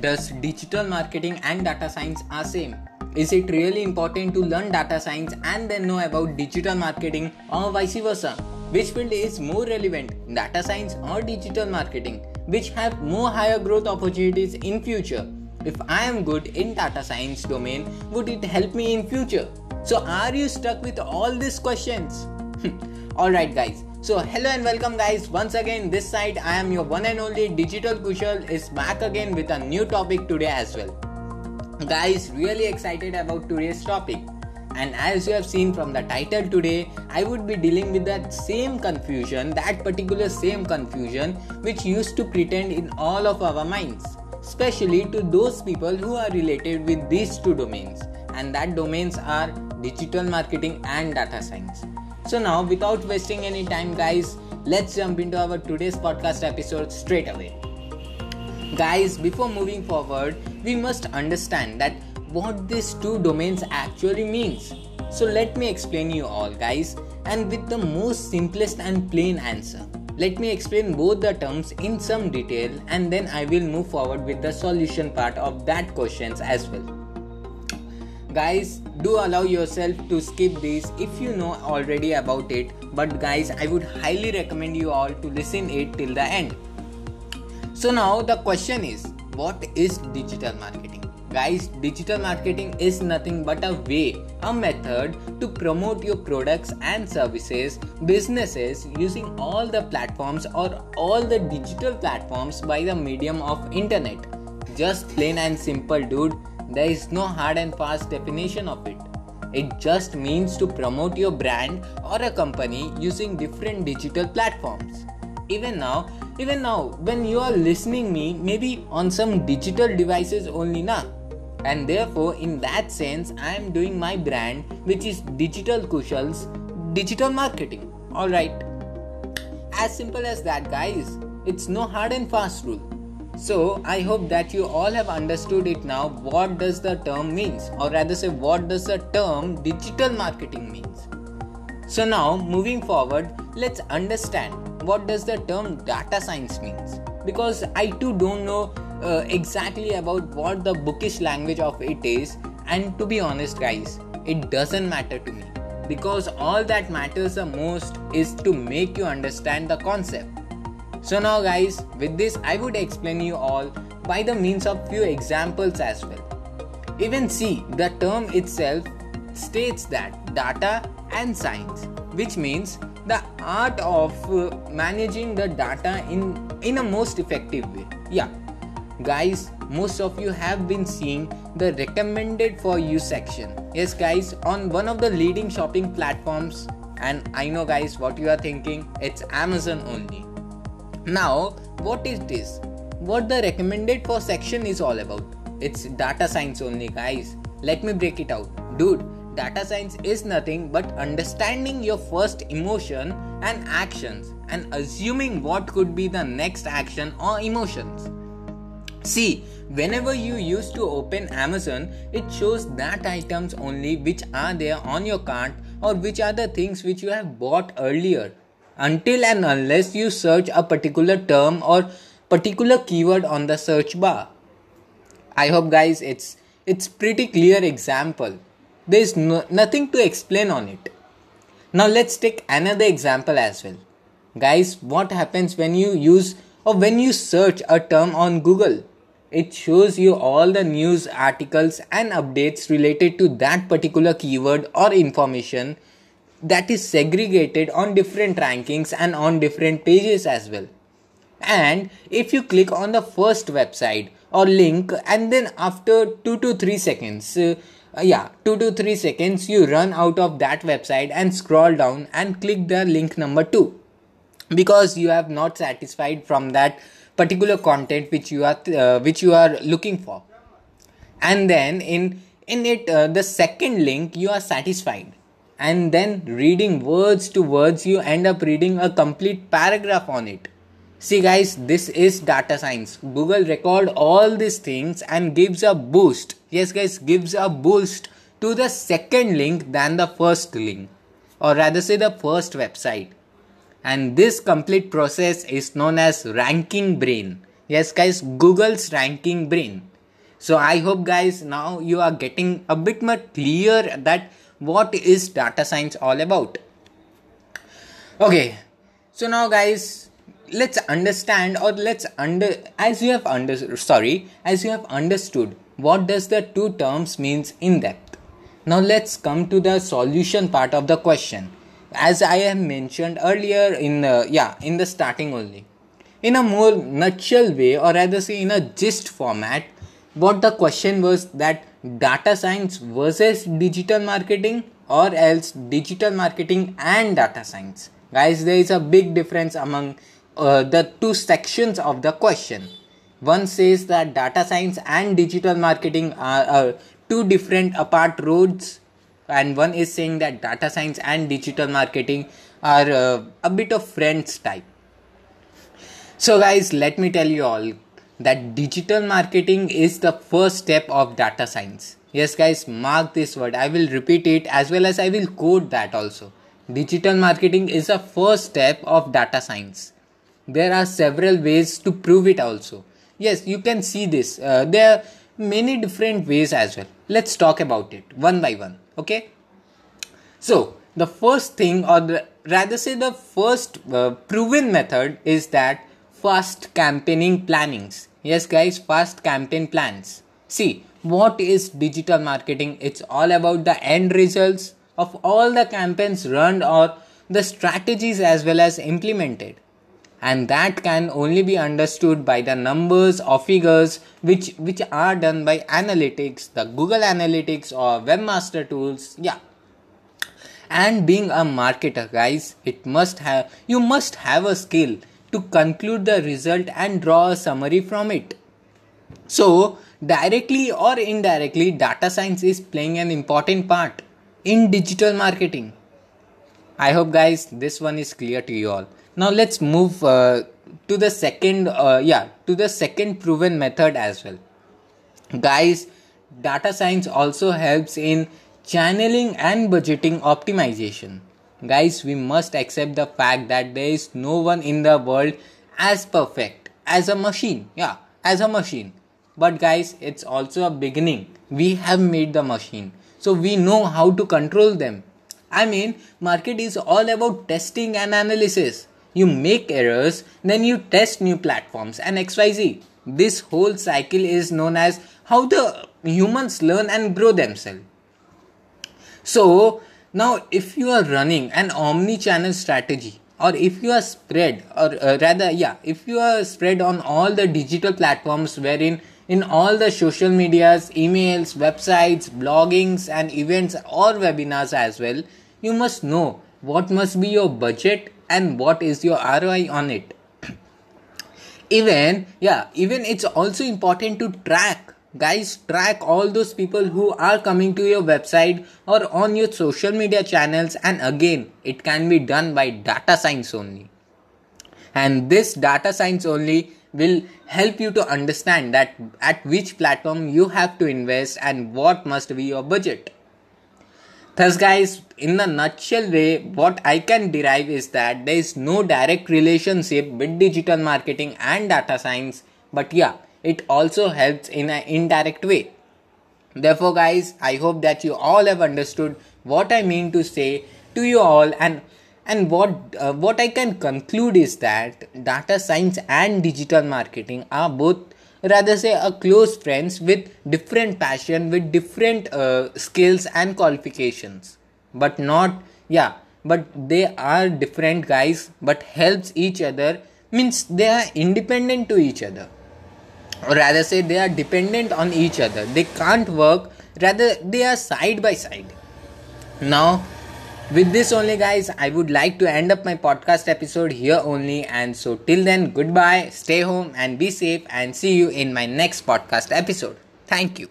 Does digital marketing and data science are same? Is it really important to learn data science and then know about digital marketing or vice versa? Which field is more relevant, data science or digital marketing? Which have more higher growth opportunities in future? If I am good in data science domain, would it help me in future? So are you stuck with all these questions? Alright guys, so hello and welcome guys. Once again this side I am your one and only Digital Kushal is back again with a new topic today as well. Guys, really excited about today's topic. And as you have seen from the title today, I would be dealing with that same confusion, that particular same confusion which used to pretend in all of our minds, especially to those people who are related with these two domains. And that domains are digital marketing and data science. So now, without wasting any time, guys, let's jump into our today's podcast episode straight away. Guys, before moving forward, we must understand that what these two domains actually means. So let me explain you all, guys, and with the most simplest and plain answer. Let me explain both the terms in some detail and then I will move forward with the solution part of that questions as well guys do allow yourself to skip this if you know already about it. But guys i would highly recommend you all to listen it till the end. So now the question is what is digital marketing? Guys digital marketing is nothing but a way a method to promote your products and services businesses using all the platforms or all the digital platforms by the medium of internet. Just plain and simple dude there is no hard and fast definition of it. It just means to promote your brand or a company using different digital platforms. Even now, even now, when you are listening me, maybe on some digital devices only now. And therefore, in that sense, I am doing my brand, which is Digital Kushal's digital marketing. Alright. As simple as that, guys. It's no hard and fast rule. So I hope that you all have understood it now. What does the term means? Or rather say what does the term digital marketing means. So now moving forward let's understand what does the term data science means. Because I too don't know uh, exactly about what the bookish language of it is. And to be honest guys it doesn't matter to me. Because all that matters the most is to make you understand the concept so now guys, with this I would explain you all by the means of few examples as well. Even see, the term itself states that data and science, which means the art of uh, managing the data in in a most effective way. Yeah. Guys, most of you have been seeing the recommended for you section. Yes guys, on one of the leading shopping platforms and I know guys what you are thinking, it's Amazon only now, what is this? What the recommended for section is all about? It's data science only, guys. Let me break it out. Dude, data science is nothing but understanding your first emotion and actions and assuming what could be the next action or emotions. See, whenever you used to open Amazon, it shows that items only which are there on your cart or which are the things which you have bought earlier until and unless you search a particular term or particular keyword on the search bar. I hope guys it's it's pretty clear example. There's no, nothing to explain on it. Now let's take another example as well. Guys what happens when you use or when you search a term on google? It shows you all the news articles and updates related to that particular keyword or information that is segregated on different rankings and on different pages as well. And if you click on the first website or link, and then after 2 to 3 seconds, uh, yeah, 2 to 3 seconds, you run out of that website and scroll down and click the link number 2 because you have not satisfied from that particular content which you are uh, which you are looking for. And then in in it uh, the second link you are satisfied and then reading words to words you end up reading a complete paragraph on it. See guys this is data science. Google record all these things and gives a boost. Yes guys gives a boost to the second link than the first link or rather say the first website. And this complete process is known as ranking brain. Yes, guys, Google's ranking brain. So I hope, guys, now you are getting a bit more clear that what is data science all about. Okay, so now, guys, let's understand or let's under as you have under sorry as you have understood what does the two terms means in depth now let's come to the solution part of the question as i have mentioned earlier in the yeah in the starting only in a more nutshell way or rather say in a gist format what the question was that data science versus digital marketing or else digital marketing and data science. Guys there is a big difference among uh, the two sections of the question. One says that data science and digital marketing are uh, two different apart roads and one is saying that data science and digital marketing are uh, a bit of friends type. So guys let me tell you all that digital marketing is the first step of data science. Yes guys mark this word. I will repeat it as well as i will quote that also. Digital marketing is the first step of data science. There are several ways to prove it also. Yes you can see this. Uh, there are many different ways as well. Let's talk about it one by one okay? So the first thing or the, rather say the first uh, proven method is that fast campaigning plannings yes guys fast campaign plans. See what is digital marketing? It's all about the end results of all the campaigns run or the strategies as well as implemented. And that can only be understood by the numbers or figures which which are done by analytics the google analytics or webmaster tools. Yeah. And being a marketer guys it must have you must have a skill to conclude the result and draw a summary from it. So directly or indirectly data science is playing an important part in digital marketing. I hope guys this one is clear to you all. Now let's move uh, to the second uh, yeah to the second proven method as well. Guys data science also helps in channeling and budgeting optimization guys we must accept the fact that there is no one in the world as perfect as a machine. Yeah as a machine. But guys it's also a beginning. We have made the machine. So we know how to control them. I mean market is all about testing and analysis. You make errors, then you test new platforms and XYZ. This whole cycle is known as how the humans learn and grow themselves. So, now if you are running an omni channel strategy, or if you are spread, or uh, rather, yeah, if you are spread on all the digital platforms wherein in all the social medias, emails, websites, bloggings, and events or webinars as well, you must know what must be your budget and what is your ROI on it. even, yeah, even it's also important to track guys track all those people who are coming to your website or on your social media channels and again it can be done by data science only. And this data science only will help you to understand that at which platform you have to invest and what must be your budget. Thus, guys, in a nutshell way, what I can derive is that there is no direct relationship with digital marketing and data science, but yeah, it also helps in an indirect way. Therefore, guys, I hope that you all have understood what I mean to say to you all. And and what uh, what I can conclude is that data science and digital marketing are both rather say a close friends with different passion with different uh, skills and qualifications. But not yeah but they are different guys but helps each other. Means they are independent to each other or rather say they are dependent on each other. They can't work. Rather they are side by side. Now with this only guys i would like to end up my podcast episode here only. And so till then goodbye stay home and be safe and see you in my next podcast episode. Thank you